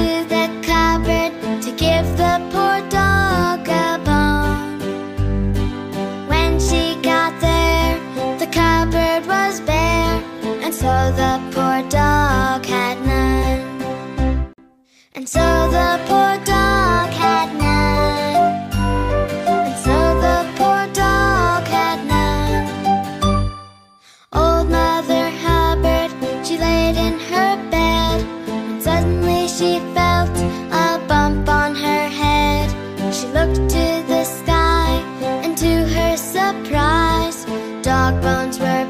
To the cupboard to give the poor dog a bone. When she got there, the cupboard was bare, and so the poor dog had none. And so the poor dog to the sky, and to her surprise, dog bones were